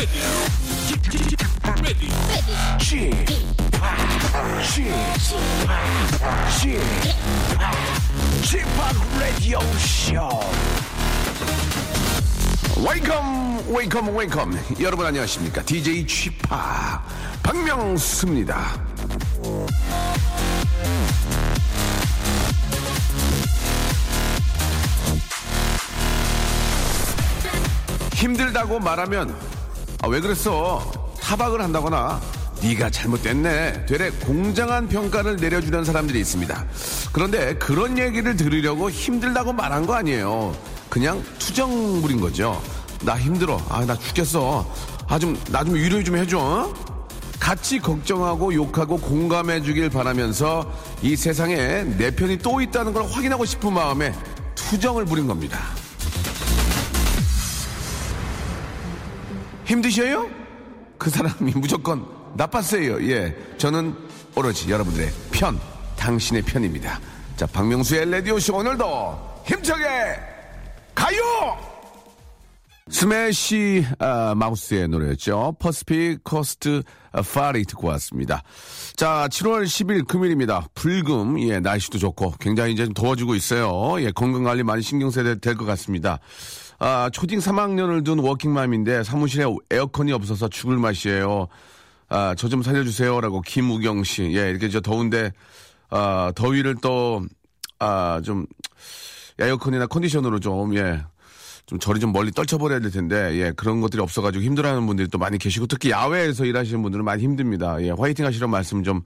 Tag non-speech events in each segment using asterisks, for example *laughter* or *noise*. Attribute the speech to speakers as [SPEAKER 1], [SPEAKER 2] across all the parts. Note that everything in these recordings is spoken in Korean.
[SPEAKER 1] Radio
[SPEAKER 2] 여러분 안녕하십니까 DJ 취파 박명수입니다 힘들다고 말하면 아, 왜 그랬어? 타박을 한다거나 네가 잘못됐네 되레 공정한 평가를 내려주는 사람들이 있습니다. 그런데 그런 얘기를 들으려고 힘들다고 말한 거 아니에요. 그냥 투정 부린 거죠. 나 힘들어. 아 나 죽겠어. 아 좀 나 좀 위로 좀 해줘 어? 같이 걱정하고 욕하고 공감해 주길 바라면서 이 세상에 내 편이 또 있다는 걸 확인하고 싶은 마음에 투정을 부린 겁니다 힘드셔요? 그 사람이 무조건 나빴어요. 예. 저는 오로지 여러분들의 편, 당신의 편입니다. 자, 박명수의 라디오쇼 오늘도 힘차게 가요! Smash 아, Mouth의 노래였죠. Pacific Coast Party 듣고 왔습니다. 자, 7월 10일 금요일입니다. 불금, 예, 날씨도 좋고 굉장히 이제 좀 더워지고 있어요. 예, 건강관리 많이 신경 써야 될 것 같습니다. 아, 초딩 3학년을 둔 워킹맘인데 사무실에 에어컨이 없어서 죽을 맛이에요. 아, 저 좀 살려주세요라고 김우경 씨. 예, 이렇게 저 더운데 아, 더위를 또 아, 좀 에어컨이나 컨디션으로 좀 예. 좀 저리 좀 멀리 떨쳐버려야 될 텐데 예 그런 것들이 없어가지고 힘들어하는 분들이 또 많이 계시고 특히 야외에서 일하시는 분들은 많이 힘듭니다 예 화이팅 하시는 말씀 좀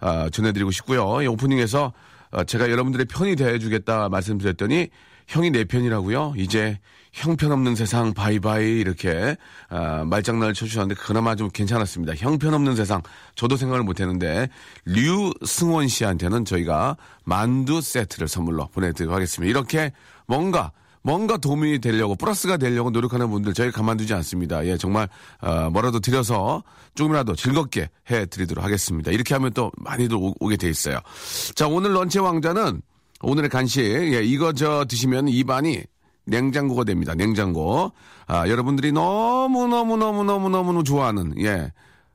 [SPEAKER 2] 아, 전해드리고 싶고요 예, 오프닝에서 어, 제가 여러분들의 편이 돼주겠다 말씀드렸더니 형이 내 편이라고요 이제 형편없는 세상 바이바이 이렇게 아, 말장난을 쳐주셨는데 그나마 좀 괜찮았습니다. 형편없는 세상 저도 생각을 못했는데 류승원 씨한테는 저희가 만두 세트를 선물로 보내드리도록 하겠습니다. 이렇게 뭔가 뭔가 도움이 되려고 플러스가 되려고 노력하는 분들 저희 가만두지 않습니다. 예, 정말 어, 뭐라도 드려서 조금이라도 즐겁게 해드리도록 하겠습니다. 이렇게 하면 또 많이들 오, 오게 돼 있어요. 자, 오늘 런치 왕자는 오늘의 간식 예, 이거 저 드시면 입안이 냉장고가 됩니다. 냉장고. 아, 여러분들이 너무너무너무너무너무 좋아하는, 예.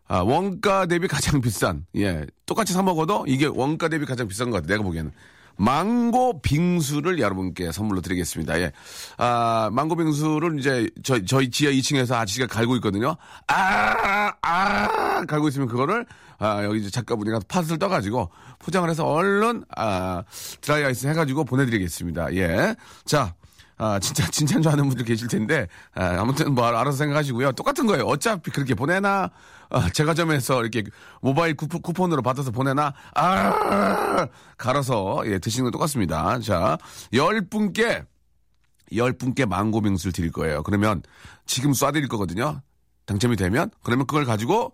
[SPEAKER 2] 아, 원가 대비 가장 비싼, 예. 똑같이 사먹어도 이게 원가 대비 가장 비싼 것 같아요. 내가 보기에는. 망고 빙수를 여러분께 선물로 드리겠습니다. 예. 아, 망고 빙수를 이제 저희, 저희 지하 2층에서 아저씨가 갈고 있거든요. 아, 아, 갈고 있으면 그거를 아, 여기 이제 작가분이 가서 팥을 떠가지고 포장을 해서 얼른, 아, 드라이 아이스 해가지고 보내드리겠습니다. 예. 자, 아, 진짜, 진짜인 줄 아는 분들 계실 텐데, 아, 무튼뭐 알아서 생각하시고요. 똑같은 거예요. 어차피 그렇게 보내나, 아, 제과점에서 이렇게 모바일 쿠폰, 쿠폰으로 받아서 보내나, 아, 갈아서, 예, 드시는 건 똑같습니다. 자, 열 분께, 열 분께 망고 빙수를 드릴 거예요. 그러면 지금 쏴드릴 거거든요. 당첨이 되면, 그러면 그걸 가지고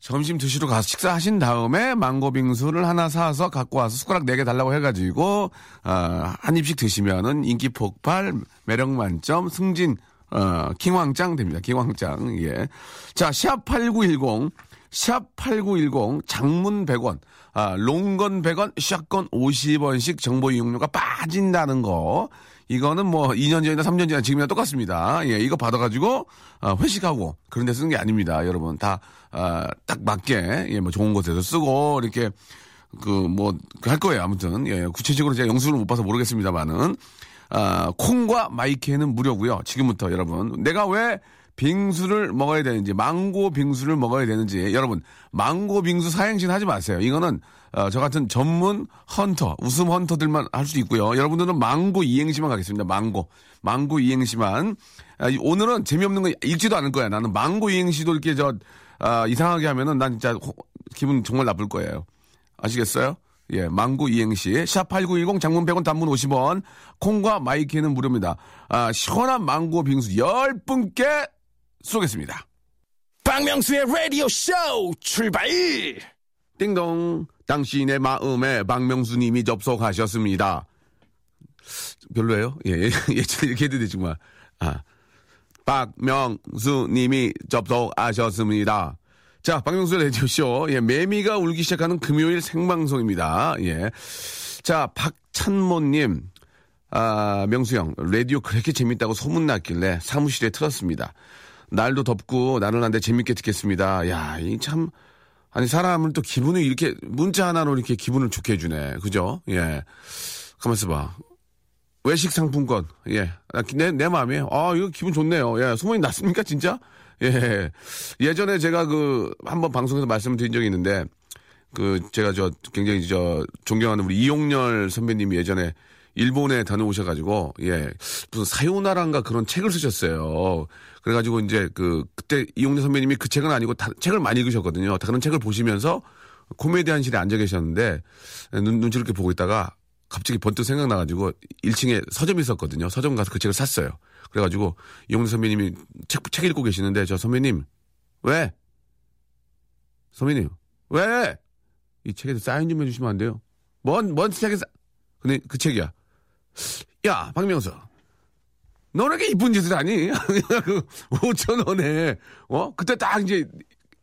[SPEAKER 2] 점심 드시러 가서 식사하신 다음에 망고 빙수를 하나 사서 갖고 와서 숟가락 네 개 달라고 해가지고 아, 한 입씩 드시면은 인기 폭발, 매력 만점, 승진 어, 킹왕짱 됩니다. 킹왕짱 예. 자, 샵 #8910 샵 8910 장문 100원, 아, 롱건 100원, 샷건 50원씩 정보 이용료가 빠진다는 거. 이거는 뭐 2년 전이나 3년 전이나 지금이나 똑같습니다. 예, 이거 받아가지고 아, 회식하고 그런 데 쓰는 게 아닙니다. 여러분 다 아, 딱 맞게 예, 뭐 좋은 곳에서 쓰고 이렇게 그 뭐 할 거예요. 아무튼 예, 구체적으로 제가 영수를 못 봐서 모르겠습니다만은 아, 콩과 마이크는 무료고요. 지금부터 여러분 내가 왜 빙수를 먹어야 되는지 망고 빙수를 먹어야 되는지 여러분 망고 빙수 사행신 하지 마세요. 이거는 어, 저 같은 전문 헌터 웃음 헌터들만 할 수도 있고요. 여러분들은 망고 이행시만 가겠습니다. 망고 망고 이행시만 아, 이- 오늘은 재미없는 거 읽지도 않을 거야. 나는 망고 이행시도 이렇게 저 아, 이상하게 하면은 난 진짜 호- 기분 정말 나쁠 거예요. 아시겠어요? 예, 망고 이행시 샵8910 장문 100원 단문 50원 콩과 마이키는 무료입니다. 아, 시원한 망고 빙수 10분께 쏘겠습니다.
[SPEAKER 1] 박명수의 라디오 쇼 출발!
[SPEAKER 2] 띵동 당신의 마음에 박명수님이 접속하셨습니다. 별로예요? 예, 예, *laughs* 예전에 이렇게 해도 되지 정말. 아, 박명수님이 접속하셨습니다. 자, 박명수 라디오쇼. 예, 매미가 울기 시작하는 금요일 생방송입니다. 예. 자, 박찬모님. 아, 명수 형, 라디오 그렇게 재밌다고 소문났길래 사무실에 틀었습니다. 날도 덥고 나른한데 재밌게 듣겠습니다. 야, 이 참, 아니, 사람을 또 기분을 이렇게, 문자 하나로 이렇게 기분을 좋게 해주네. 그죠? 예. 가만 있어 봐. 외식 상품권, 예. 아, 내, 내 마음이에요. 아, 이거 기분 좋네요. 예. 소문이 났습니까, 진짜? 예. 예전에 제가 그, 한번 방송에서 말씀을 드린 적이 있는데, 그, 제가 저, 굉장히 저, 존경하는 우리 이용렬 선배님이 예전에 일본에 다녀오셔가지고, 예, 무슨 사요나란가 그런 책을 쓰셨어요. 그래가지고 이제 그, 그때 이용렬 선배님이 그 책은 아니고 다, 책을 많이 읽으셨거든요. 다른 책을 보시면서 코미디안실에 앉아 계셨는데, 눈, 눈치를 이렇게 보고 있다가 갑자기 번뜩 생각나가지고 1층에 서점이 있었거든요. 서점 가서 그 책을 샀어요. 그래가지고 이용렬 선배님이 책, 책 읽고 계시는데 저 선배님, 왜? 선배님, 왜? 이 책에 사인 좀 해주시면 안 돼요? 뭔, 뭔 책에 사, 근데 그 책이야. 야, 박명수. 너는 게 이쁜 짓을 하니? *laughs* 그 5천 원에, 어? 그때 딱 이제,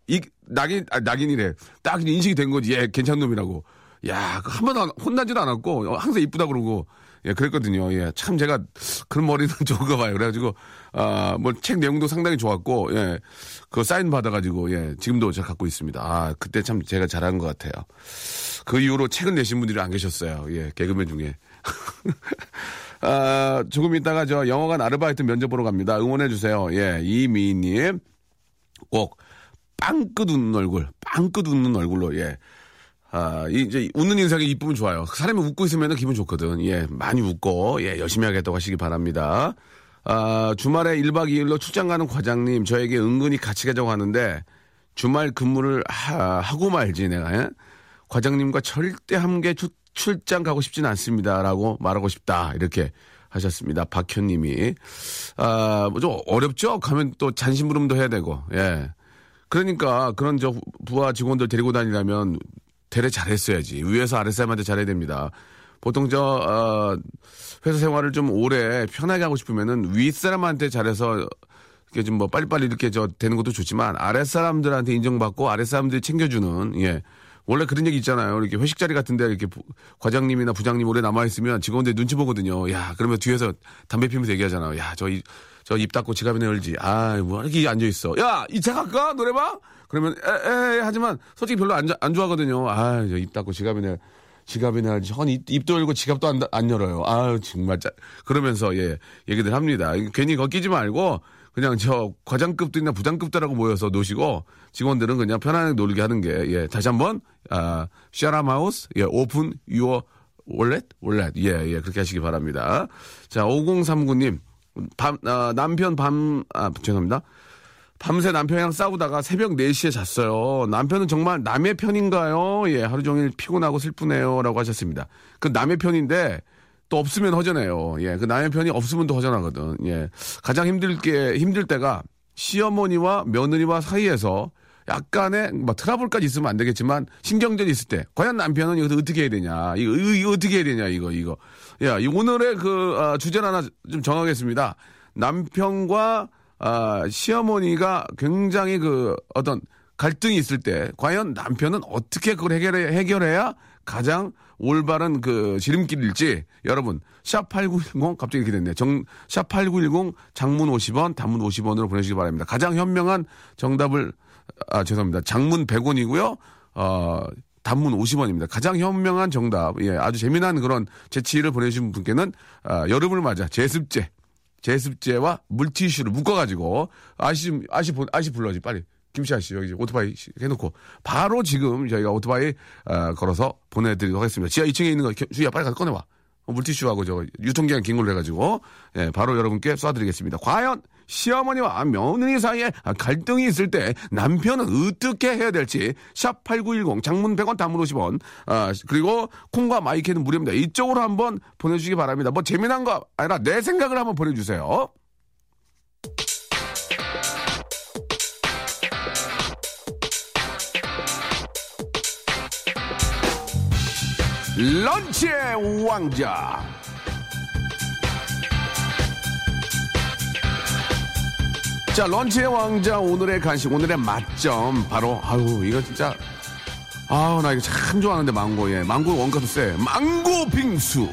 [SPEAKER 2] 이, 낙인, 아, 낙인이래. 딱 인식이 된 거지. 예, 괜찮은 놈이라고. 야, 그한 번도 혼나지도 않았고, 어, 항상 이쁘다 그러고, 예, 그랬거든요. 예, 참 제가 그런 머리는 *laughs* 좋은가 봐요. 그래가지고, 아, 뭐 책 내용도 상당히 좋았고, 예, 그 사인 받아가지고, 예, 지금도 제가 갖고 있습니다. 아, 그때 참 제가 잘한 것 같아요. 그 이후로 책을 내신 분들이 안 계셨어요. 예, 개그맨 중에. *laughs* 아, 조금 있다가 저 영어관 아르바이트 면접 보러 갑니다. 응원해주세요. 예, 이미희님. 꼭, 빵끝 웃는 얼굴, 빵끝 웃는 얼굴로, 예. 아, 이제 웃는 인상이 이쁘면 좋아요. 사람이 웃고 있으면 기분 좋거든. 예, 많이 웃고, 예, 열심히 하겠다고 하시기 바랍니다. 아, 주말에 1박 2일로 출장 가는 과장님, 저에게 은근히 같이 가자고 하는데, 주말 근무를 하, 고 말지, 내가. 예? 과장님과 절대 함께 출, 출장 가고 싶지는 않습니다. 라고 말하고 싶다. 이렇게 하셨습니다. 박현님이. 아, 뭐 좀 어렵죠? 가면 또 잔심부름도 해야 되고, 예. 그러니까 그런 저 부하 직원들 데리고 다니려면 대래 잘했어야지. 위에서 아랫사람한테 잘해야 됩니다. 보통 저, 어, 회사 생활을 좀 오래 편하게 하고 싶으면은 윗 사람한테 잘해서 이렇게 좀 뭐 빨리빨리 이렇게 저 되는 것도 좋지만 아랫 사람들한테 인정받고 아랫 사람들이 챙겨주는, 예. 원래 그런 얘기 있잖아요. 이렇게 회식 자리 같은데 이렇게 부, 과장님이나 부장님 오래 남아있으면 직원들 눈치 보거든요. 야, 그러면 뒤에서 담배 피면서 얘기하잖아요. 야, 저, 이, 저 입 닫고 지갑이나 열지. 아, 뭐, 이렇게 앉아있어. 야, 이 차 갈까? 노래방? 그러면, 에, 에, 하지만 솔직히 별로 안, 안 좋아하거든요. 아, 저 입 닫고 지갑이나, 지갑이나 열지. 헌 입, 입도 열고 지갑도 안, 안 열어요. 아 정말 짜, 그러면서, 예, 얘기들 합니다. 괜히 껴 있지 말고, 그냥 저 과장급들이나 부장급들하고 모여서 노시고 직원들은 그냥 편안하게 놀게 하는 게 예. 다시 한번 아 shut your mouth 예 open your wallet wallet 예 예 그렇게 하시기 바랍니다. 자 5039님 밤 아, 남편 밤 아 죄송합니다. 밤새 남편이랑 싸우다가 새벽 4시에 잤어요. 남편은 정말 남의 편인가요? 예, 하루 종일 피곤하고 슬프네요. 라고 하셨습니다. 그 남의 편인데, 또 없으면 허전해요. 예, 그 남의 편이 없으면 또 허전하거든. 예. 가장 힘들 게, 힘들 때가 시어머니와 며느리와 사이에서 약간의 뭐 트러블까지 있으면 안 되겠지만 신경전이 있을 때 과연 남편은 이거 어떻게 해야 되냐 이거, 이거 어떻게 해야 되냐 이거 이거 야 오늘의 그 아, 주제를 하나 좀 정하겠습니다 남편과 아, 시어머니가 굉장히 그 어떤 갈등이 있을 때 과연 남편은 어떻게 그걸 해결해, 해결해야 가장 올바른 그 지름길일지 여러분 샵 8910 갑자기 이렇게 됐네. 정, 샵 8910 장문 50원, 단문 50원으로 보내주시기 바랍니다. 가장 현명한 정답을 아 죄송합니다. 장문 100원이고요. 어 단문 50원입니다. 가장 현명한 정답. 예, 아주 재미난 그런 재치를 보내주신 분께는 아, 여름을 맞아 제습제 제습제와 물티슈를 묶어가지고 아시 아시 아시 불러지 빨리 김씨 아씨 여기 오토바이 해놓고 바로 지금 저희가 오토바이 어, 걸어서 보내드리도록 하겠습니다. 지하 2층에 있는 거 주희야 빨리 가서 꺼내와. 어, 물티슈하고 저 유통기한 긴 걸로 해가지고 예, 바로 여러분께 쏴드리겠습니다. 과연 시어머니와 며느리 사이에 갈등이 있을 때 남편은 어떻게 해야 될지 샵 8910 장문 100원 단문 50원 아, 그리고 콩과 마이크는 무료입니다. 이쪽으로 한번 보내주시기 바랍니다. 뭐 재미난 거 아니라 내 생각을 한번 보내주세요. 런치의 왕자. 자, 런치의 왕자 오늘의 간식, 오늘의 맛점. 바로, 아유, 이거 진짜. 아우, 나 이거 참 좋아하는데, 망고. 예. 망고 원가도 세. 망고 빙수.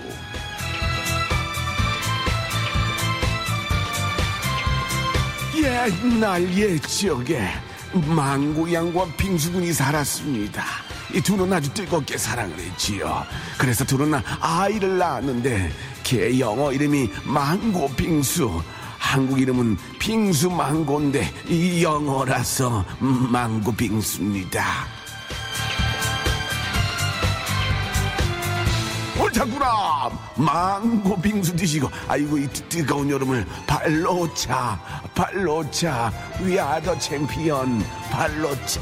[SPEAKER 2] 예, 옛날 옛 지역에 망고 양과 빙수군이 살았습니다. 이 둘은 아주 뜨겁게 사랑을 했지요. 그래서 둘은 아이를 낳았는데 걔 영어 이름이 망고 빙수. 한국 이름은 빙수 망고인데 이 영어라서 망고 빙수입니다. 옳다구나 망고 빙수 드시고 아이고 이 뜨- 뜨거운 여름을 발로 차 발로 차 위아더 챔피언 발로 차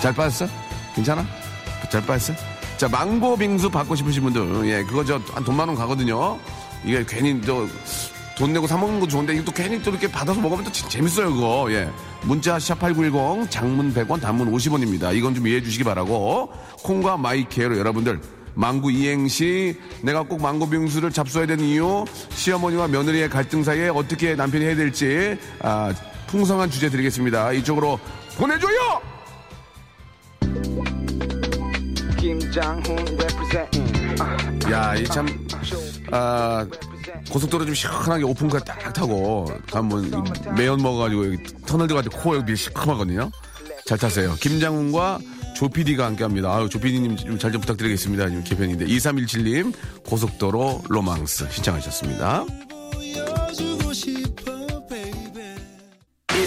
[SPEAKER 2] 잘 빠졌어? 괜찮아? 잘 빠졌어? 자, 망고 빙수 받고 싶으신 분들, 예, 그거 저, 한 돈만 원 가거든요. 이게 괜히 저, 돈 내고 사먹는 거 좋은데, 이거 또 괜히 또 이렇게 받아서 먹으면 또 진- 재밌어요, 그거. 예. 문자 샵8910, 장문 100원, 단문 50원입니다. 이건 좀 이해해 주시기 바라고, 콩과 마이케로 여러분들, 망고 이행시, 내가 꼭 망고 빙수를 잡숴야 되는 이유, 시어머니와 며느리의 갈등 사이에 어떻게 남편이 해야 될지, 아, 풍성한 주제 드리겠습니다. 이쪽으로 보내줘요!
[SPEAKER 3] 김장훈 representing.
[SPEAKER 2] 야, 이 참, 아, 고속도로 좀 시원하게 오픈카 딱 타고, 가면 매연 먹어가지고 여기 터널 들어갈 때코 여기 시큼하거든요. 잘 타세요. 김장훈과 조피디가 함께 합니다. 아유, 좀잘좀 부탁드리겠습니다. 지금 개편인데. 2317님, 고속도로 로망스 신청하셨습니다.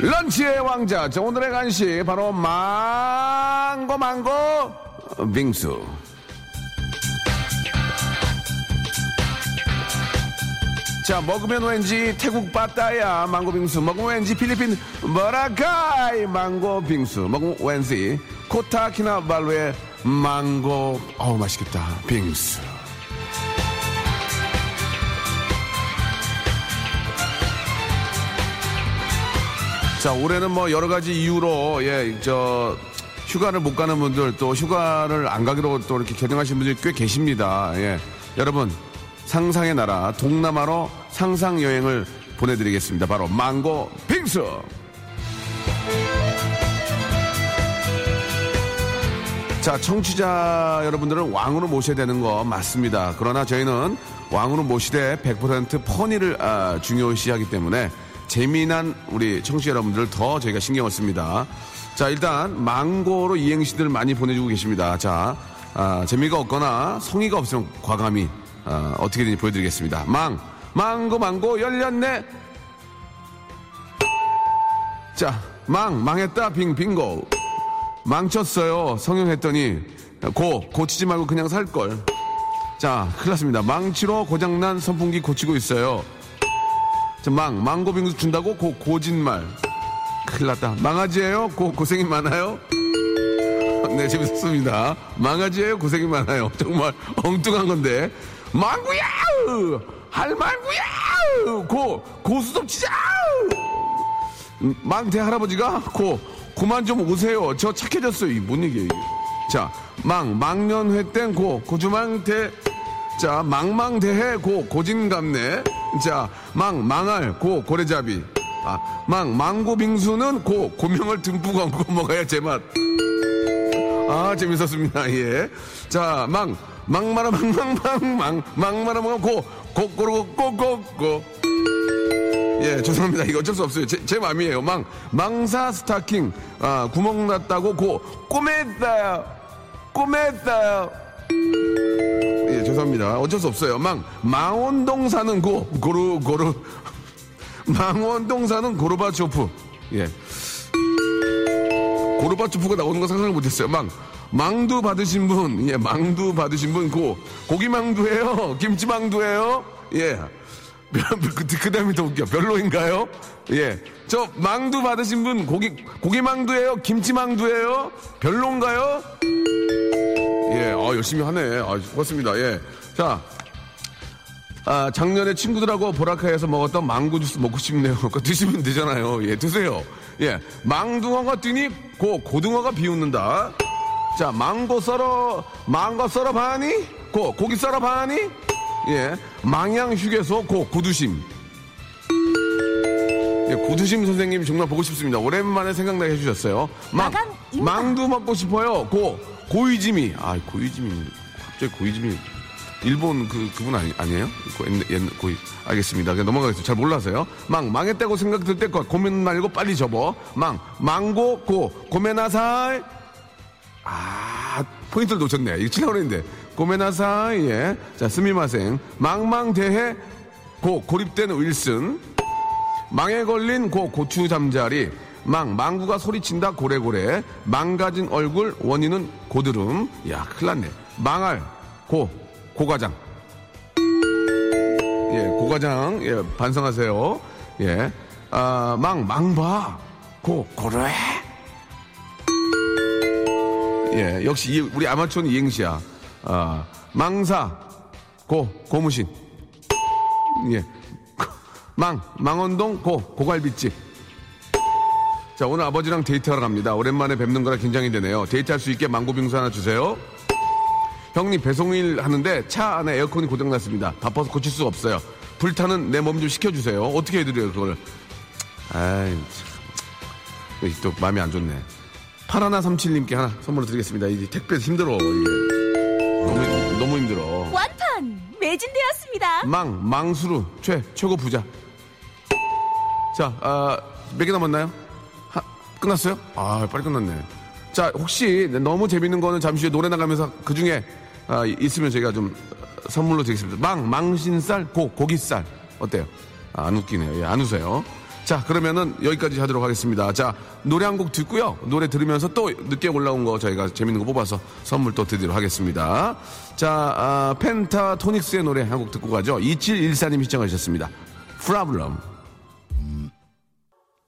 [SPEAKER 2] 런치의 왕자. 자, 오늘의 간식, 바로 망고, 망고, 빙수. 자, 먹으면 왠지 태국 빠따야, 망고 빙수. 먹으면 왠지 필리핀 머라카이, 망고 빙수. 먹으면 왠지 코타키나발루의 망고, 어우, 맛있겠다. 빙수. 자, 올해는 뭐 여러 가지 이유로, 예, 저, 휴가를 못 가는 분들, 또 휴가를 안 가기로 또 이렇게 결정하신 분들이 꽤 계십니다. 예. 여러분, 상상의 나라, 동남아로 상상 여행을 보내드리겠습니다. 바로 망고 빙수! 자, 청취자 여러분들은 왕으로 모셔야 되는 거 맞습니다. 그러나 저희는 왕으로 모시되 100% 퍼니를 아, 중요시하기 때문에 재미난 우리 청취자 여러분들을 더 저희가 신경을 씁니다. 자, 일단 망고로 이행시들 많이 보내주고 계십니다. 자, 아, 재미가 없거나 성의가 없으면 과감히 아, 어떻게든지 보여드리겠습니다. 망, 망고, 망고 열렸네. 자, 망, 망했다, 빙, 빙고. 망쳤어요. 성형했더니 고 고치지 말고 그냥 살 걸. 자, 큰일 났습니다. 망치로 고장난 선풍기 고치고 있어요. 자, 망 망고 빙수 준다고 고 고진말. 큰일 났다. 망아지예요. 고 고생이 많아요. *laughs* 네, 재밌었습니다. 망아지예요. 고생이 많아요. *laughs* 정말 엉뚱한 건데. 망구야! 할망구야! 고 고수좀 치자! 음, 망대 할아버지가 고 그만 좀 오세요. 저 착해졌어요. 이뭔 얘기예요? 이게. 자, 망 망년회 땐 고 고주망대 자, 망망대해 고 고진감래 자, 망 망할 고 고래잡이 아, 망 망고 빙수는 고 고명을 듬뿍 얹고 *laughs* 먹어야 제맛. 아, 재밌었습니다. 예. 자, 망 망마라 망망망 망 망마라 망 고 고고로 고고고 예, 죄송합니다. 이거 어쩔 수 없어요. 제, 제 맘이에요. 망, 망사 스타킹, 아, 구멍 났다고 고, 꼬맸어요. 꼬맸어요. 예, 죄송합니다. 어쩔 수 없어요. 망, 망원동 사는 고, 고루, 고루. *laughs* 망원동 사는 고르바초프. 예. 고르바초프가 나오는 거 상상을 못했어요. 망, 망두 받으신 분, 예, 망두 받으신 분, 고, 고기망두예요 김치망두예요 예. 그, 그 다음이 더 웃겨. 별로인가요? 예. 저 망두 받으신 분 고기, 고기망두예요 김치망두예요 별론가요? 예, 아, 열심히 하네. 아, 고맙습니다. 예. 자, 아, 작년에 친구들하고 보라카에서 먹었던 망고 주스 먹고 싶네요. *laughs* 그거 드시면 되잖아요. 예, 드세요. 예, 망둥어가 뛰니 고, 고등어가 비웃는다. 자, 망고 썰어, 망고 썰어 봐니? 고, 고기 썰어 봐니? 예, 망양 휴게소 고, 고두심. 예, 고두심 선생님 정말 보고 싶습니다. 오랜만에 생각나게 해주셨어요. 망. 망도 먹고 싶어요. 고, 고이지미. 아, 고이지미. 갑자기 고이지미. 일본 그, 그분 아니, 아니에요? 고, 옛, 옛, 고이. 알겠습니다. 그냥 넘어가겠습니다. 잘 몰라서요. 망, 망했다고 생각 들때 것, 고민 말고 빨리 접어. 망, 망고, 고, 고메나살. 아, 포인트를 놓쳤네. 이거 치려고 했는데. 고메나사이, 예. 자, 스미마생. 망망대해, 고, 고립된 윌슨. 망에 걸린 고, 고추 잠자리. 망, 망구가 소리친다, 고래고래. 망가진 얼굴, 원인은 고드름. 야, 큰일 났네. 망할, 고, 고과장. 예, 고과장, 예, 반성하세요. 예. 아, 망, 망봐. 고, 고래. 예, 역시 이- 우리 아마추어는 이행시야. 아, 망사, 고, 고무신. 예. *laughs* 망, 망원동, 고, 고갈비집. 자, 오늘 아버지랑 데이트하러 갑니다. 오랜만에 뵙는 거라 긴장이 되네요. 데이트할 수 있게 망고 빙수 하나 주세요. 형님, 배송일 하는데 차 안에 에어컨이 고장났습니다. 바빠서 고칠 수가 없어요. 불타는 내 몸 좀 식혀주세요. 어떻게 해드려요, 그걸. 아이, 참. 또 마음이 안 좋네. 파라나 37님께 하나 선물로 드리겠습니다. 이제 택배 힘들어. 이게. 너무, 너무 힘들어.
[SPEAKER 4] 완판 매진되었습니다.
[SPEAKER 2] 망, 망수루, 최, 최고 부자. 자, 아, 몇 개 남았나요? 하, 끝났어요? 아, 빨리 끝났네. 자, 혹시 너무 재밌는 거는 잠시 후에 노래 나가면서 그 중에 아, 있으면 제가 좀 선물로 드리겠습니다. 망, 망신살, 고, 고기살. 어때요? 아, 안 웃기네요. 예, 안 웃어요. 자, 그러면은 여기까지 하도록 하겠습니다. 자, 노래 한 곡 듣고요. 노래 들으면서 또 늦게 올라온 거 저희가 재밌는 거 뽑아서 선물 또 드리도록 하겠습니다. 자, 아, 펜타토닉스의 노래 한 곡 듣고 가죠. 2714님 시청하셨습니다. Problem.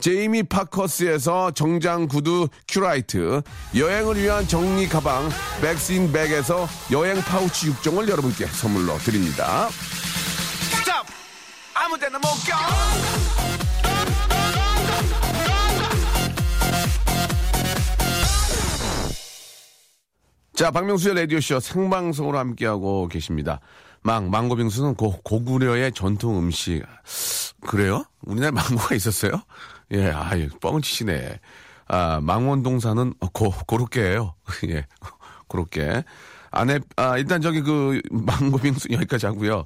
[SPEAKER 2] 제이미 파커스에서 정장 구두 큐라이트, 여행을 위한 정리 가방 백스인 백에서 여행 파우치 6종을 여러분께 선물로 드립니다.
[SPEAKER 1] Stop! 아무 데나 못 가!
[SPEAKER 2] 자, 박명수의 라디오쇼 생방송으로 함께하고 계십니다. 망, 망고빙수는 고, 고구려의 전통 음식. 그래요? 우리나라에 망고가 있었어요? 예, 아, 예, 뻥을 치시네. 아, 망원동사는 고, 고로케예요 *laughs* 예, 고로케. 안에, 아, 일단 저기 그 망고빙수 *laughs* 여기까지 하고요.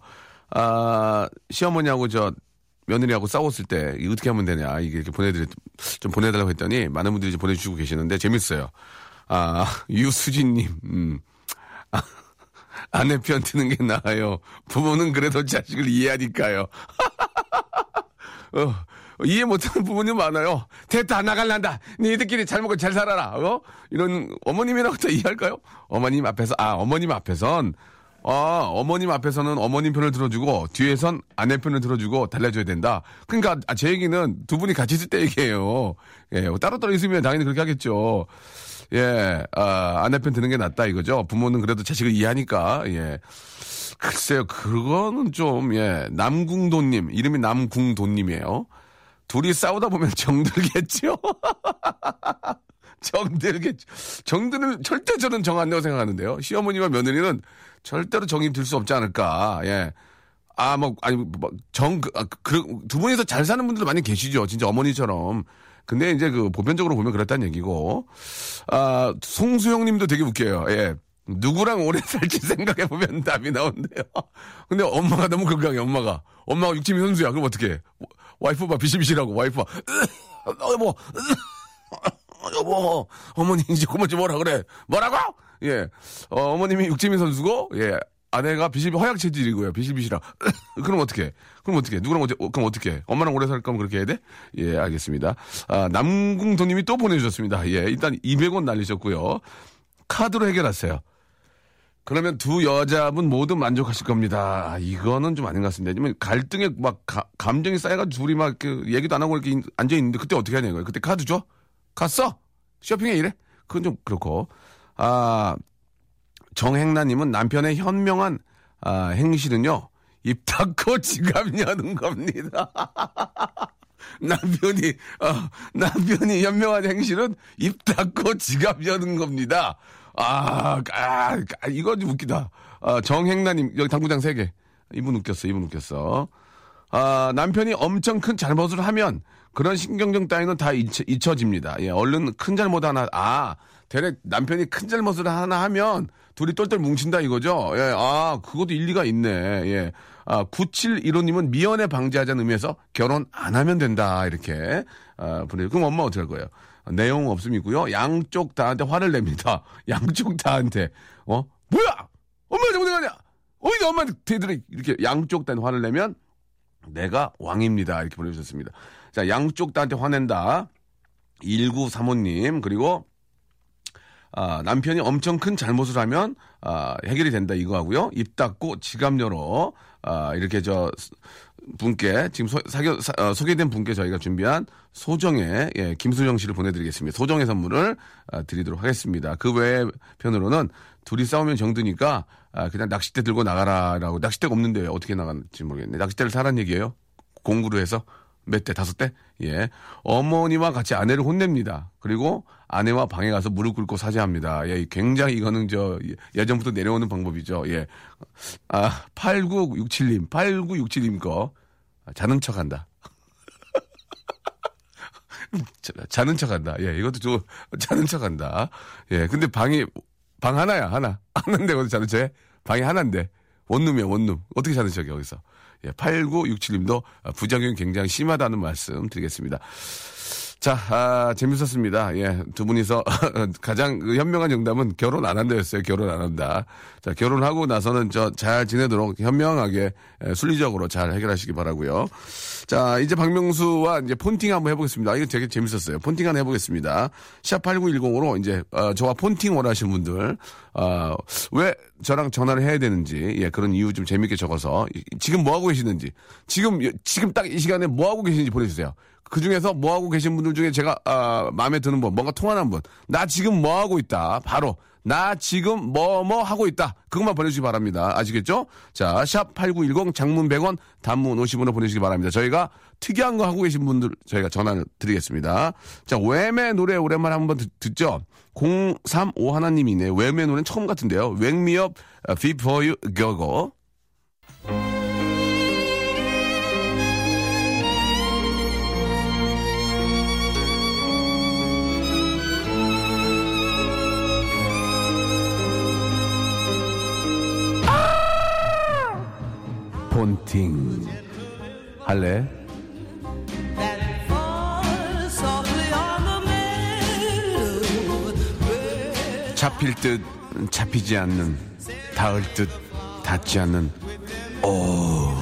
[SPEAKER 2] 아, 시어머니하고 저 며느리하고 싸웠을 때 이거 어떻게 하면 되냐 이게 이렇게 보내드렸 좀 보내달라고 했더니 많은 분들이 이제 보내주시고 계시는데 재밌어요. 아 *laughs* 유수진님, 음. 아, 아내 편 드는 게 나아요. 부모는 그래도 자식을 이해하니까요. 어, 이해 못하는 부모님 많아요. 됐다 나갈란다. 니들끼리 잘 먹고 잘 살아라. 어? 이런 어머님이라고 또 이해할까요? 어머님 앞에서 아 어머님 앞에선 아, 어머님 앞에서는 어머님 편을 들어주고 뒤에선 아내 편을 들어주고 달래줘야 된다. 그러니까 아, 제 얘기는 두 분이 같이 있을 때 얘기예요. 예, 따로따로 있으면 당연히 그렇게 하겠죠. 예, 아, 아내 편 드는 게 낫다 이거죠. 부모는 그래도 자식을 이해하니까. 예. 글쎄요, 그거는 좀, 예, 남궁도님, 이름이 남궁도님이에요. 둘이 싸우다 보면 정들겠죠? *laughs* 정들겠죠. 정들은 절대 저는 정 안 내고 생각하는데요. 시어머니와 며느리는 절대로 정이 들 수 없지 않을까. 예. 아, 뭐, 아니, 뭐, 정, 그, 아, 그, 두 분이서 잘 사는 분들도 많이 계시죠. 진짜 어머니처럼. 근데 이제 그 보편적으로 보면 그렇다는 얘기고. 아, 송수영 님도 되게 웃겨요. 예. 누구랑 오래 살지 *laughs* 생각해보면 답이 나온대요. *laughs* 근데 엄마가 너무 건강해, 엄마가. 엄마가 육팀이 선수야. 그럼 어떡해. 와이프가 비실비실하고, 와이프가. 어, 여보, 여보, 어머니 이제 그만 좀 뭐라 그래. 뭐라고? 예. 어, 어머님이 육지민 선수고, 예. 아내가 비실비 허약 체질이고요. 비실비실하. 그럼 어떻게? 그럼 어떻게? 누구랑 어째, 어, 그럼 어떻게? 엄마랑 오래 살 거면 그렇게 해야 돼? 예, 알겠습니다. 아, 남궁도님이 또 보내주셨습니다. 예, 일단 200원 날리셨고요. 카드로 해결하세요. 그러면 두 여자분 모두 만족하실 겁니다. 아, 이거는 좀 아닌 것 같습니다. 왜냐면 갈등에 막 가- 감정이 쌓여가지고 둘이 막 그 얘기도 안 하고 이렇게 앉아있는데 그때 어떻게 하냐 이거예요. 그때 카드 줘? 갔어? 쇼핑해 이래? 그건 좀 그렇고. 아, 정행나님은 남편의 현명한 아, 행실은요. 입 닫고 *laughs* 지갑 여는 겁니다. *laughs* 남편이 어, 남편이 현명한 행실은 입 닫고 지갑 여는 겁니다. 아, 아, 아, 이거 좀 웃기다. 아, 정행나님 여기 당구장 세 개. 이분 웃겼어. 이분 웃겼어. 아, 남편이 엄청 큰 잘못을 하면 그런 신경정 따위는 다 잊혀, 잊혀집니다. 예, 얼른 큰 잘못 하나, 아, 대략 남편이 큰 잘못을 하나 하면 둘이 똘똘 뭉친다 이거죠? 예, 아, 그것도 일리가 있네. 예. 아, 9715님은 미연에 방지하자는 의미에서 결혼 안 하면 된다. 이렇게. 아, 보내 그럼 엄마 어떻게 할 거예요? 내용 없음이고요. 양쪽 다한테 화를 냅니다. *laughs* 양쪽 다한테. 어? 뭐야! 엄마 잘못해가냐! 어디 엄마한테 이렇게 양쪽 다한테 화를 내면 내가 왕입니다. 이렇게 보내주셨습니다. 자, 양쪽 다한테 화낸다. 1935님, 그리고, 아, 남편이 엄청 큰 잘못을 하면, 아, 해결이 된다. 이거 하고요. 입 닫고 지갑 열어. 아, 이렇게 저, 분께, 지금 소, 사겨, 사- 어, 소개된 분께 저희가 준비한 소정의, 예, 김수정 씨를 보내드리겠습니다. 소정의 선물을 아, 드리도록 하겠습니다. 그 외에 편으로는 둘이 싸우면 정드니까, 아, 그냥 낚싯대 들고 나가라라고. 낚싯대가 없는데 어떻게 나갔는지 모르겠네. 낚싯대를 사란 얘기예요 공구로 해서 몇 대, 다섯 대? 예. 어머니와 같이 아내를 혼냅니다. 그리고 아내와 방에 가서 무릎 꿇고 사죄합니다. 예, 굉장히 이거는 저 예전부터 내려오는 방법이죠. 예. 아, 8967님, 8967님 거 자는 척 한다. 자, *laughs* 자는 척 한다. 예, 이것도 좀 자는 척 한다. 예, 근데 방이 방 하나야, 하나. *laughs* 하나인데 어디 자는 척 해? 방이 하나인데. 원룸이야, 원룸. 어떻게 자는 척이야, 거기서. 예, 8967님도 부작용이 굉장히 심하다는 말씀 드리겠습니다. 자, 아, 재밌었습니다. 예, 두 분이서 *laughs* 가장 그 현명한 정답은 결혼 안 한다였어요. 결혼 안 한다. 자, 결혼하고 나서는 저 잘 지내도록 현명하게 예, 순리적으로 잘 해결하시기 바라고요. 자, 이제 박명수와 이제 폰팅 한번 해보겠습니다. 이거 되게 재밌었어요. 폰팅 하나 해보겠습니다. 샵8910으로 이제 어, 저와 폰팅 원하시는 분들 어, 왜 저랑 전화를 해야 되는지 예, 그런 이유 좀 재밌게 적어서 이- 지금 뭐 하고 계시는지 지금 지금 딱 이 시간에 뭐 하고 계시는지 보내주세요. 그 중에서 뭐 하고 계신 분들 중에 제가 아, 마음에 드는 분, 뭔가 통하는 분, 나 지금 뭐 하고 있다. 바로 나 지금 뭐뭐 하고 있다. 그것만 보내주시기 바랍니다. 아시겠죠? 자, 샵 #8910 장문 100원, 단문 50원을 보내주시기 바랍니다. 저희가 특이한 거 하고 계신 분들 저희가 전화를 드리겠습니다. 자, 웸의 노래 오랜만에 한번 듣, 듣죠. 035 하나님이네. 웸의 노래는 처음 같은데요. 웽미업 Before You Go Go. 폰팅 할래? 잡힐 듯 잡히지 않는 닿을 듯 닿지 않는. 오.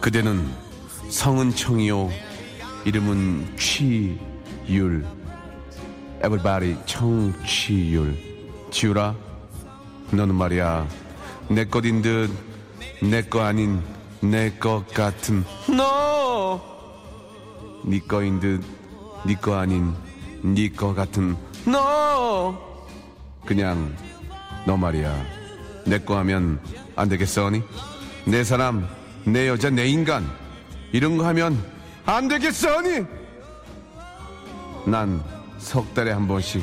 [SPEAKER 2] 그대는 성은 청이요. 이름은 취율. 에브리바디 청취율. 지우라 너는 말이야. 내 것인 듯 내 거 아닌 내 것 같은 너! 네 거인 듯네 거 아닌 네 거 같은 너! 그냥 너 말이야. 내 거 하면 안 되겠어니? 내 사람 내 여자 내 인간. 이런 거 하면 안 되겠어니? 난 석 달에 한 번씩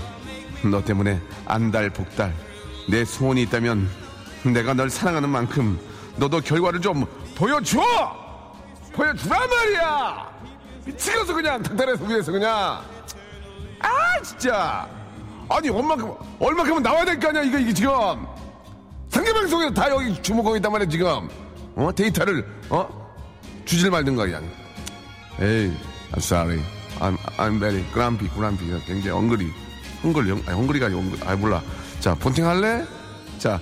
[SPEAKER 2] 너 때문에 안달 복달. 내 소원이 있다면 내가 널 사랑하는 만큼 너도 결과를 좀 보여줘! 보여주란 말이야! 미치겠어, 그냥. 닥달해서 위해서 그냥. 아, 진짜. 아니, 얼마큼, 얼마큼은 나와야 될 거 아니야, 이거, 이게 지금. 상대방송에서 다 여기 주목하고 있단 말이야, 지금. 어? 데이터를, 어? 주질 말든가, 그냥. 에이, I'm sorry. I'm, I'm very grumpy, grumpy. 굉장히 엉거리. 헝거리, 헝- 아니, 헝거리가 아니고, 엉거리. 아, 몰라. 자, 본팅 할래? 자,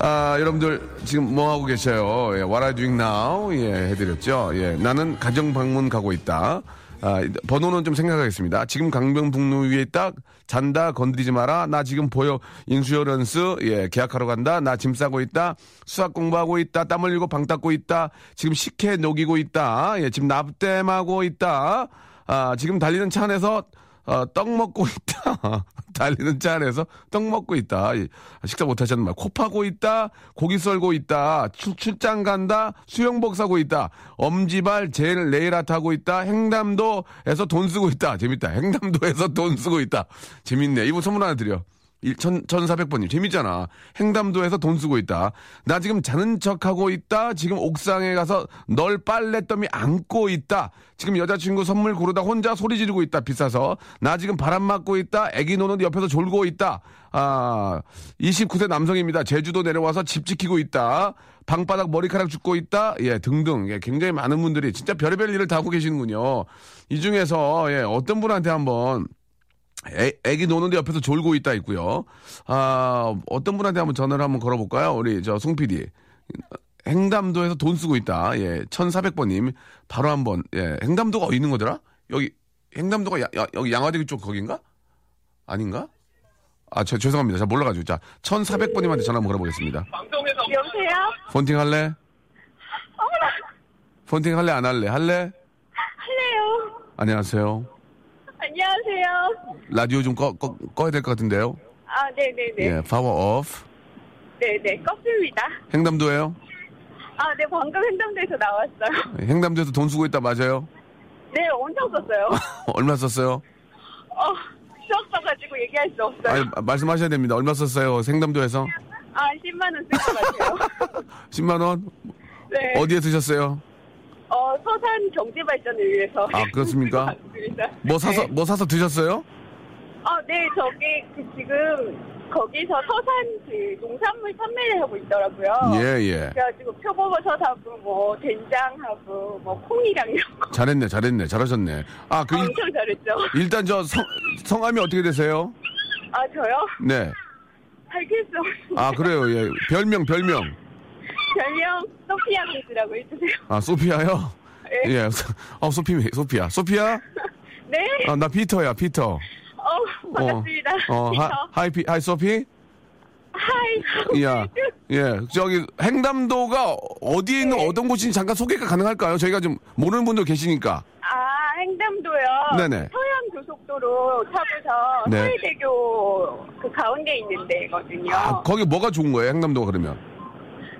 [SPEAKER 2] 아, 여러분들 지금 뭐 하고 계셔요? 예, What are doing now? 예, 해드렸죠. 예, 나는 가정 방문 가고 있다. 아, 번호는 좀 생각하겠습니다. 지금 강변북로 위에 있다. 잔다. 건드리지 마라. 나 지금 보여. 인슈어런스. 예, 계약하러 간다. 나 짐 싸고 있다. 수학 공부하고 있다. 땀 흘리고 방 닦고 있다. 지금 식혜 녹이고 있다. 예, 지금 납땜하고 있다. 아, 지금 달리는 차 안에서 어, 떡 먹고 있다. *laughs* 달리는 차 안에서 떡 먹고 있다. 이, 식사 못 하셨는 말. 코 파고 있다. 고기 썰고 있다. 출, 출장 간다. 수영복 사고 있다. 엄지발 젤 네일 아트 하고 있다. 행담도에서 돈 쓰고 있다. 재밌다. 행담도에서 돈 쓰고 있다. 재밌네. 이분 선물 하나 드려. 1400번님. 재밌잖아. 행담도에서 돈 쓰고 있다. 나 지금 자는 척 하고 있다. 지금 옥상에 가서 널 빨래더미 안고 있다. 지금 여자친구 선물 고르다 혼자 소리 지르고 있다. 비싸서. 나 지금 바람 맞고 있다. 애기 노는 옆에서 졸고 있다. 아, 29세 남성입니다. 제주도 내려와서 집 지키고 있다. 방바닥 머리카락 죽고 있다. 예, 등등. 예, 굉장히 많은 분들이 진짜 별의별 일을 다 하고 계시는군요. 이 중에서, 예, 어떤 분한테 한번 애, 애기 노는데 옆에서 졸고 있다 있고요. 아, 어떤 분한테 한번 전화를 한번 걸어볼까요? 우리 저 송 PD. 행담도에서 돈 쓰고 있다. 예, 1400번님. 바로 한번, 예, 행담도가 어디 있는 거더라? 여기, 행담도가 야, 야, 여기 양화대교 쪽 거긴가? 아닌가? 아, 저, 죄송합니다. 잘 몰라가지고. 자, 1400번님한테 전화 한번 걸어보겠습니다.
[SPEAKER 4] 여보세요?
[SPEAKER 2] 폰팅 할래?
[SPEAKER 4] 어머나,
[SPEAKER 2] 폰팅 할래? 안 할래? 할래?
[SPEAKER 4] 할래요.
[SPEAKER 2] 안녕하세요.
[SPEAKER 4] 안녕하세요.
[SPEAKER 2] 라디오 좀 꺼, 꺼, 꺼야 될 것 같은데요?
[SPEAKER 4] 아, 네네네.
[SPEAKER 2] 예, 파워 오프.
[SPEAKER 4] 네네, 껐습니다.
[SPEAKER 2] 행담도예요
[SPEAKER 4] 아, 네, 방금 행담도에서 나왔어요.
[SPEAKER 2] 행담도에서 돈 쓰고 있다 맞아요?
[SPEAKER 4] 네, 엄청 썼어요. *laughs*
[SPEAKER 2] 얼마 썼어요?
[SPEAKER 4] 어, 수업 써가지고 얘기할 수 없어요.
[SPEAKER 2] 아니, 마- 말씀하셔야 됩니다. 얼마 썼어요? 행담도에서?
[SPEAKER 4] 아, 10만 원 쓴 것 같아요. *laughs*
[SPEAKER 2] 10만 원?
[SPEAKER 4] 네.
[SPEAKER 2] 어디에 쓰셨어요?
[SPEAKER 4] 어, 서산 경제 발전을 위해서.
[SPEAKER 2] 아, 그렇습니까? *laughs* 뭐 사서
[SPEAKER 4] 네.
[SPEAKER 2] 뭐 사서 드셨어요?
[SPEAKER 4] 아, 네, 저기, 그, 지금, 거기서 서산 그 농산물 판매를 하고 있더라고요.
[SPEAKER 2] 예, 예.
[SPEAKER 4] 그래가지고 표고버섯하고 뭐 된장하고 뭐 콩이랑 이런 거
[SPEAKER 2] 잘했네, 잘했네, 잘하셨네. 아, 그 일,
[SPEAKER 4] 엄청 잘했죠.
[SPEAKER 2] 일단 저 성, 성함이 어떻게 되세요?
[SPEAKER 4] 아 저요?
[SPEAKER 2] 네.
[SPEAKER 4] 없습니다.
[SPEAKER 2] 아, 그래요. 예. 별명, 별명.
[SPEAKER 4] 별명 소피아 공주라고 해주세요.
[SPEAKER 2] 아, 소피아요?
[SPEAKER 4] 네.
[SPEAKER 2] 예. 어, 소피, 소피아. 소피아? *laughs*
[SPEAKER 4] 네.
[SPEAKER 2] 아, 나 피터야, 피터.
[SPEAKER 4] 어 반갑습니다.
[SPEAKER 2] 어,
[SPEAKER 4] 피터.
[SPEAKER 2] 하, hi, 피, hi, 소피?
[SPEAKER 4] Hi.
[SPEAKER 2] 야, 예, 저기 행담도가 어디에 있는
[SPEAKER 4] 네.
[SPEAKER 2] 어떤 곳인지 잠깐 소개가 가능할까요? 저희가 좀 모르는 분들 계시니까.
[SPEAKER 4] 아 행담도요.
[SPEAKER 2] 네네.
[SPEAKER 4] 서해안 고속도로 타고서
[SPEAKER 2] 네.
[SPEAKER 4] 서해대교 그 가운데 있는 데거든요.
[SPEAKER 2] 아, 거기 뭐가 좋은 거예요? 행담도가 그러면?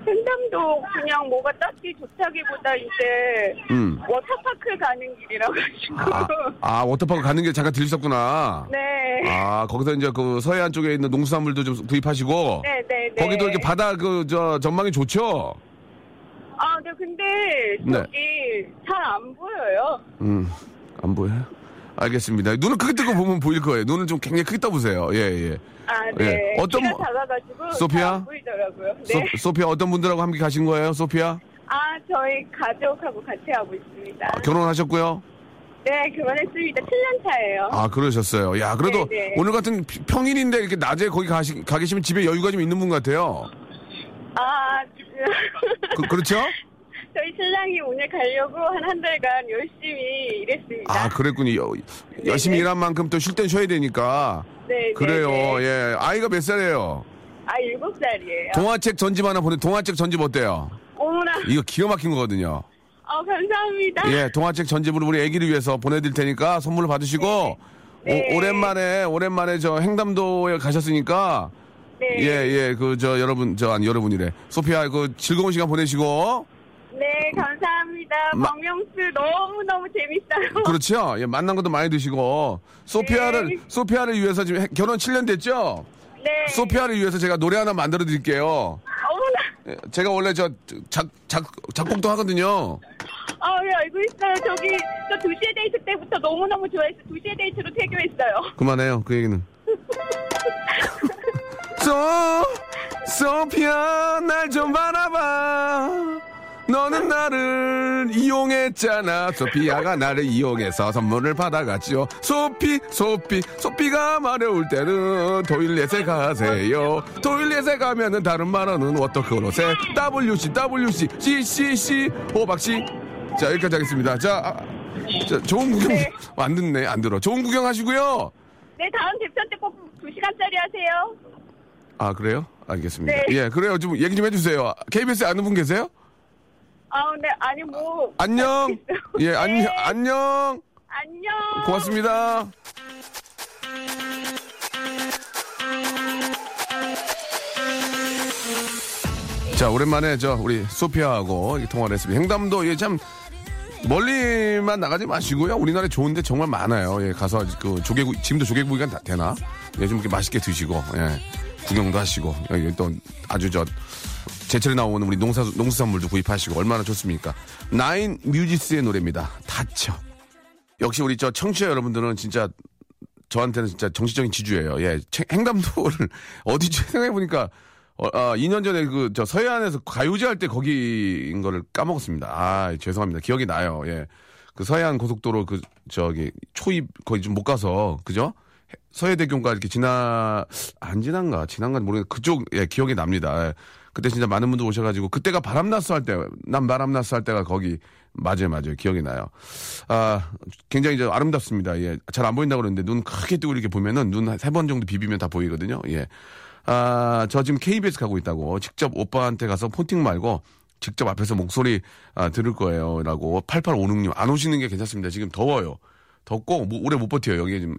[SPEAKER 4] 행담도 그냥 뭐가 딱히 좋다기보다 이제
[SPEAKER 2] 음.
[SPEAKER 4] 워터파크 가는 길이라 가지고.
[SPEAKER 2] 아, 아 워터파크 가는 게 잠깐 들렸었구나.
[SPEAKER 4] 네.
[SPEAKER 2] 아, 거기서 이제 그 서해안 쪽에 있는 농수산물도 좀 구입하시고.
[SPEAKER 4] 네, 네, 네.
[SPEAKER 2] 거기도 이렇게 바다 그 저 전망이 좋죠.
[SPEAKER 4] 아, 네, 근데
[SPEAKER 2] 네.
[SPEAKER 4] 저기 잘안 보여요.
[SPEAKER 2] 음, 안 보여요? 알겠습니다. 눈을 크게 뜨고 보면 보일 거예요. 눈을 좀 굉장히 크게 떠보세요. 예, 예.
[SPEAKER 4] 아, 네.
[SPEAKER 2] 예. 어떤 뭐-
[SPEAKER 4] 작아가지고
[SPEAKER 2] 소피아?
[SPEAKER 4] 보이더라고요. 네.
[SPEAKER 2] 소, 소피아 어떤 분들하고 함께 가신 거예요? 소피아?
[SPEAKER 4] 아, 저희 가족하고 같이 하고 있습니다.
[SPEAKER 2] 아, 결혼하셨고요?
[SPEAKER 4] 네, 결혼했습니다. 7년 차예요.
[SPEAKER 2] 아, 그러셨어요. 야, 그래도
[SPEAKER 4] 네, 네.
[SPEAKER 2] 오늘 같은 피- 평일인데 이렇게 낮에 거기 가시, 가 계시면 집에 여유가 좀 있는 분 같아요.
[SPEAKER 4] 아,
[SPEAKER 2] 그, 그렇죠? *laughs*
[SPEAKER 4] 저희 신랑이 오늘 가려고 한 한 달간 열심히 일했습니다.
[SPEAKER 2] 아, 그랬군요. 여- 열심히
[SPEAKER 4] 네.
[SPEAKER 2] 일한 만큼 또 쉴 땐 쉬어야 되니까.
[SPEAKER 4] 네,
[SPEAKER 2] 그래요.
[SPEAKER 4] 네, 네.
[SPEAKER 2] 예. 아이가 몇 살이에요?
[SPEAKER 4] 아, 일곱 살이에요.
[SPEAKER 2] 동화책 전집 하나 보내, 동화책 전집 어때요?
[SPEAKER 4] 어머나.
[SPEAKER 2] 이거 기가 막힌 거거든요.
[SPEAKER 4] 아, 감사합니다.
[SPEAKER 2] 예, 동화책 전집으로 우리 애기를 위해서 보내드릴 테니까 선물을 받으시고,
[SPEAKER 4] 네.
[SPEAKER 2] 오, 오랜만에, 오랜만에 저 행담도에 가셨으니까,
[SPEAKER 4] 네.
[SPEAKER 2] 예, 예, 그, 저, 여러분, 저, 아니, 여러분이래. 소피아, 그, 즐거운 시간 보내시고,
[SPEAKER 4] 네, 감사합니다.
[SPEAKER 2] 마-
[SPEAKER 4] 박명수 너무너무 재밌어요. *laughs*
[SPEAKER 2] 그렇죠? 예, 맛난 것도 많이 드시고, 소피아를,
[SPEAKER 4] 네.
[SPEAKER 2] 소피아를 위해서 지금 해- 결혼 7년 됐죠?
[SPEAKER 4] 네.
[SPEAKER 2] 소피아를 위해서 제가 노래 하나 만들어 드릴게요.
[SPEAKER 4] 어머나.
[SPEAKER 2] 제가 원래 저 작, 작, 작곡도 하거든요.
[SPEAKER 4] 아, 예, 알고 있어요. 저기, 저 2시에 데이트 때부터 너무너무 좋아해서 2시에 데이트로 태교했어요. *laughs*
[SPEAKER 2] 그만해요, 그 얘기는. 소, 소피아, 날 좀 바라봐. 너는 나를 이용했잖아. 소피아가 나를 이용해서 선물을 받아갔지요. 소피, 소피, 소피가 마려울 때는 토일렛에 가세요. 토일렛에 가면은 다른 말하는 워터크로세 WC, WC, CCC, 호박씨. 자, 여기까지 하겠습니다. 자, 아, 자 좋은 구경,
[SPEAKER 4] 네.
[SPEAKER 2] 안 듣네, 안 들어. 좋은 구경 하시고요.
[SPEAKER 4] 네, 다음 대편 때꼭 2시간짜리 하세요.
[SPEAKER 2] 아, 그래요? 알겠습니다.
[SPEAKER 4] 네.
[SPEAKER 2] 예, 그래요. 좀 얘기 좀 해주세요. KBS에 아는 분 계세요?
[SPEAKER 4] 아, 네, 아니, 뭐.
[SPEAKER 2] 안녕. *laughs* 예,
[SPEAKER 4] 네.
[SPEAKER 2] 안녕, 안녕.
[SPEAKER 4] 안녕.
[SPEAKER 2] 고맙습니다. 자, 오랜만에 저 우리 소피아하고 통화를 했습니다. 횡담도 예, 참 멀리만 나가지 마시고요. 우리나라에 좋은데 정말 많아요. 예, 가서 그 조개구 지금도 조개구이가 다 되나? 예, 좀 이렇게 맛있게 드시고 예, 구경도 하시고 여기 또 아주 저 제철에 나오는 우리 농사 농수산물도 구입하시고 얼마나 좋습니까? 나인 뮤지스의 노래입니다. 다쳐. 역시 우리 저 청취자 여러분들은 진짜 저한테는 진짜 정치적인 지주예요. 예, 채- 횡담도를 어디지 생각해 보니까 어, 아, 2년 전에 그 저 서해안에서 가요제 할 때 거기인 거를 까먹었습니다. 아, 죄송합니다. 기억이 나요. 예. 그 서해안 고속도로 그 저기 초입 거의 좀 못 가서 그죠? 서해대교인가 이렇게 지나 안 지난가 지난가 모르겠 그쪽 예 기억이 납니다. 예. 그때 진짜 많은 분들 오셔가지고 그때가 바람났어 할 때 난 바람났어 할 때가 거기 맞아요 맞아요 기억이 나요. 아 굉장히 이제 아름답습니다. 예 잘 안 보인다 고 그러는데 눈 크게 뜨고 이렇게 보면은 눈 세 번 정도 비비면 다 보이거든요. 예. 아, 저 지금 KBS 가고 있다고. 직접 오빠한테 가서 폰팅 말고 직접 앞에서 목소리 아, 들을 거예요. 라고. 8856님. 안 오시는 게 괜찮습니다. 지금 더워요. 덥고 뭐, 오래 못 버텨요. 여기 지금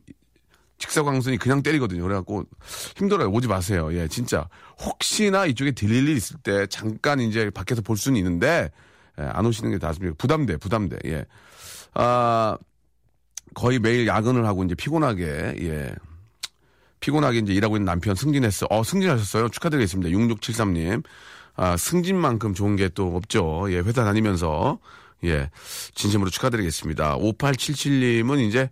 [SPEAKER 2] 직사광선이 그냥 때리거든요. 그래갖고 힘들어요. 오지 마세요. 예, 진짜. 혹시나 이쪽에 들릴 일 있을 때 잠깐 이제 밖에서 볼 수는 있는데 예, 안 오시는 게 낫습니다. 부담돼, 부담돼. 예. 아, 거의 매일 야근을 하고 이제 피곤하게, 예. 피곤하게 이제 일하고 있는 남편 승진했어. 어, 승진하셨어요? 축하드리겠습니다. 6673님. 아, 승진만큼 좋은 게 또 없죠. 예, 회사 다니면서. 예, 진심으로 축하드리겠습니다. 5877님은 이제,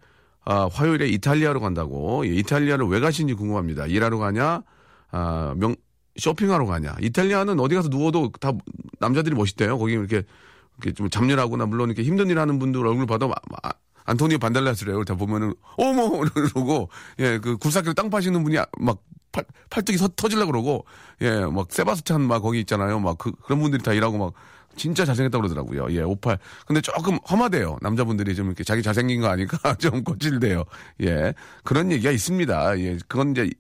[SPEAKER 2] 아, 화요일에 이탈리아로 간다고. 예, 이탈리아를 왜 가시는지 궁금합니다. 일하러 가냐? 아, 명, 쇼핑하러 가냐? 이탈리아는 어디 가서 누워도 다 남자들이 멋있대요. 거기 이렇게, 이렇게 좀 잡일하거나 물론 이렇게 힘든 일 하는 분들 얼굴 봐도 마- 마- 안토니오 반달라스래요. 다 보면은 어머 *laughs* 이러고 예 그 굴삭기로 땅 파시는 분이 막 팔, 팔뚝이 서, 터질라 그러고 예 막 세바스찬 막 거기 있잖아요. 막 그, 그런 분들이 다 일하고 막 진짜 잘생겼다고 그러더라고요. 예, 58. 근데 조금 험하대요. 남자분들이 좀 이렇게 자기 잘생긴 거 아니까 *laughs* 좀 거칠대요. 예. 그런 얘기가 있습니다. 예. 그건 이제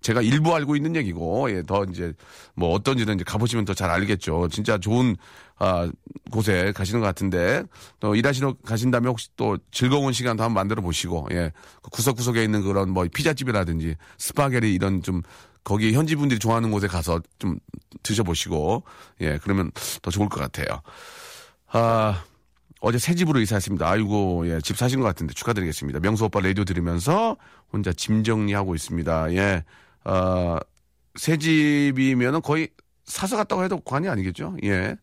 [SPEAKER 2] 제가 일부 알고 있는 얘기고, 예, 더 이제, 뭐 어떤지는 이제 가보시면 더 잘 알겠죠. 진짜 좋은, 아, 곳에 가시는 것 같은데, 또 일하시러 가신다면 혹시 또 즐거운 시간도 한번 만들어 보시고, 예, 그 구석구석에 있는 그런 뭐 피자집이라든지 스파게티 이런 좀, 거기 현지 분들이 좋아하는 곳에 가서 좀 드셔보시고, 예, 그러면 더 좋을 것 같아요. 아, 어제 새 집으로 이사했습니다. 아이고, 예, 집 사신 것 같은데 축하드리겠습니다. 명수 오빠 라디오 들으면서 혼자 짐 정리하고 있습니다. 예, 어, 새 집이면은 거의 사서 갔다고 해도 과언이 아니겠죠? 예.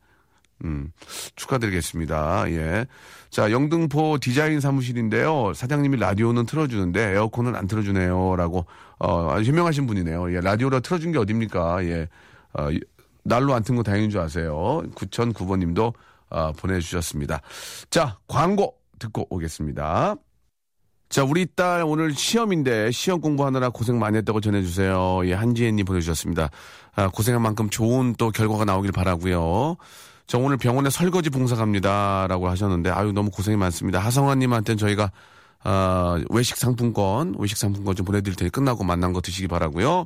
[SPEAKER 2] 음, 축하드리겠습니다. 예. 자, 영등포 디자인 사무실인데요. 사장님이 라디오는 틀어주는데 에어컨은 안 틀어주네요. 라고, 어, 아주 현명하신 분이네요. 예, 라디오로 틀어준 게 어딥니까? 예. 어, 이- 날로 안 튼 거 다행인 줄 아세요. 9009번 님도 어, 보내주셨습니다. 자, 광고 듣고 오겠습니다. 자, 우리 딸 오늘 시험인데 시험 공부하느라 고생 많이 했다고 전해주세요. 예, 한지혜님 보내주셨습니다. 아, 고생한 만큼 좋은 또 결과가 나오길 바라고요. 저 오늘 병원에 설거지 봉사 갑니다 라고 하셨는데 아유 너무 고생이 많습니다. 하성환님한테는 저희가 아, 외식 상품권, 외식 상품권 좀 보내드릴 테니 끝나고 만난 거 드시기 바라고요.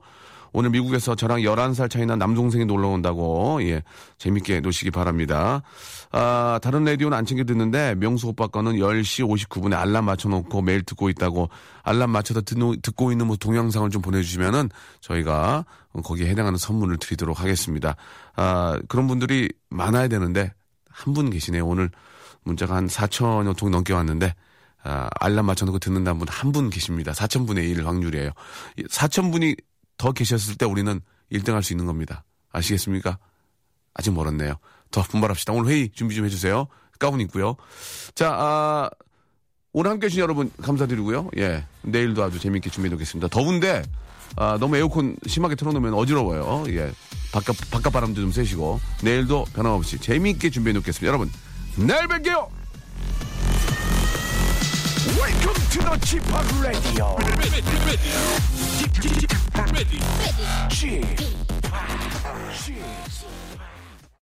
[SPEAKER 2] 오늘 미국에서 저랑 11살 차이나 남동생이 놀러 온다고, 예, 재밌게 노시기 바랍니다. 아, 다른 라디오는 안 챙겨 듣는데, 명수 오빠 거는 10시 59분에 알람 맞춰놓고 매일 듣고 있다고, 알람 맞춰서 듣고 있는 뭐 동영상을 좀 보내주시면은, 저희가 거기에 해당하는 선물을 드리도록 하겠습니다. 아, 그런 분들이 많아야 되는데, 한 분 계시네요. 오늘 문자가 한 4천여 통 넘게 왔는데, 아, 알람 맞춰놓고 듣는다는 분 한 분 계십니다. 4천분의 1 확률이에요. 4천분이 더 계셨을 때 우리는 1등 할 수 있는 겁니다. 아시겠습니까? 아직 멀었네요. 더 분발합시다. 오늘 회의 준비 좀 해주세요. 가운 있고요. 자, 아, 오늘 함께 해주신 여러분 감사드리고요. 예. 내일도 아주 재밌게 준비해 놓겠습니다. 더운데, 아, 너무 에어컨 심하게 틀어놓으면 어지러워요. 예. 바깥, 바깥 바람도 좀 쐬시고, 내일도 변함없이 재밌게 준비해 놓겠습니다. 여러분, 내일 뵐게요!
[SPEAKER 5] Welcome to the Chip Radio. Ready, ready, ready. Chip,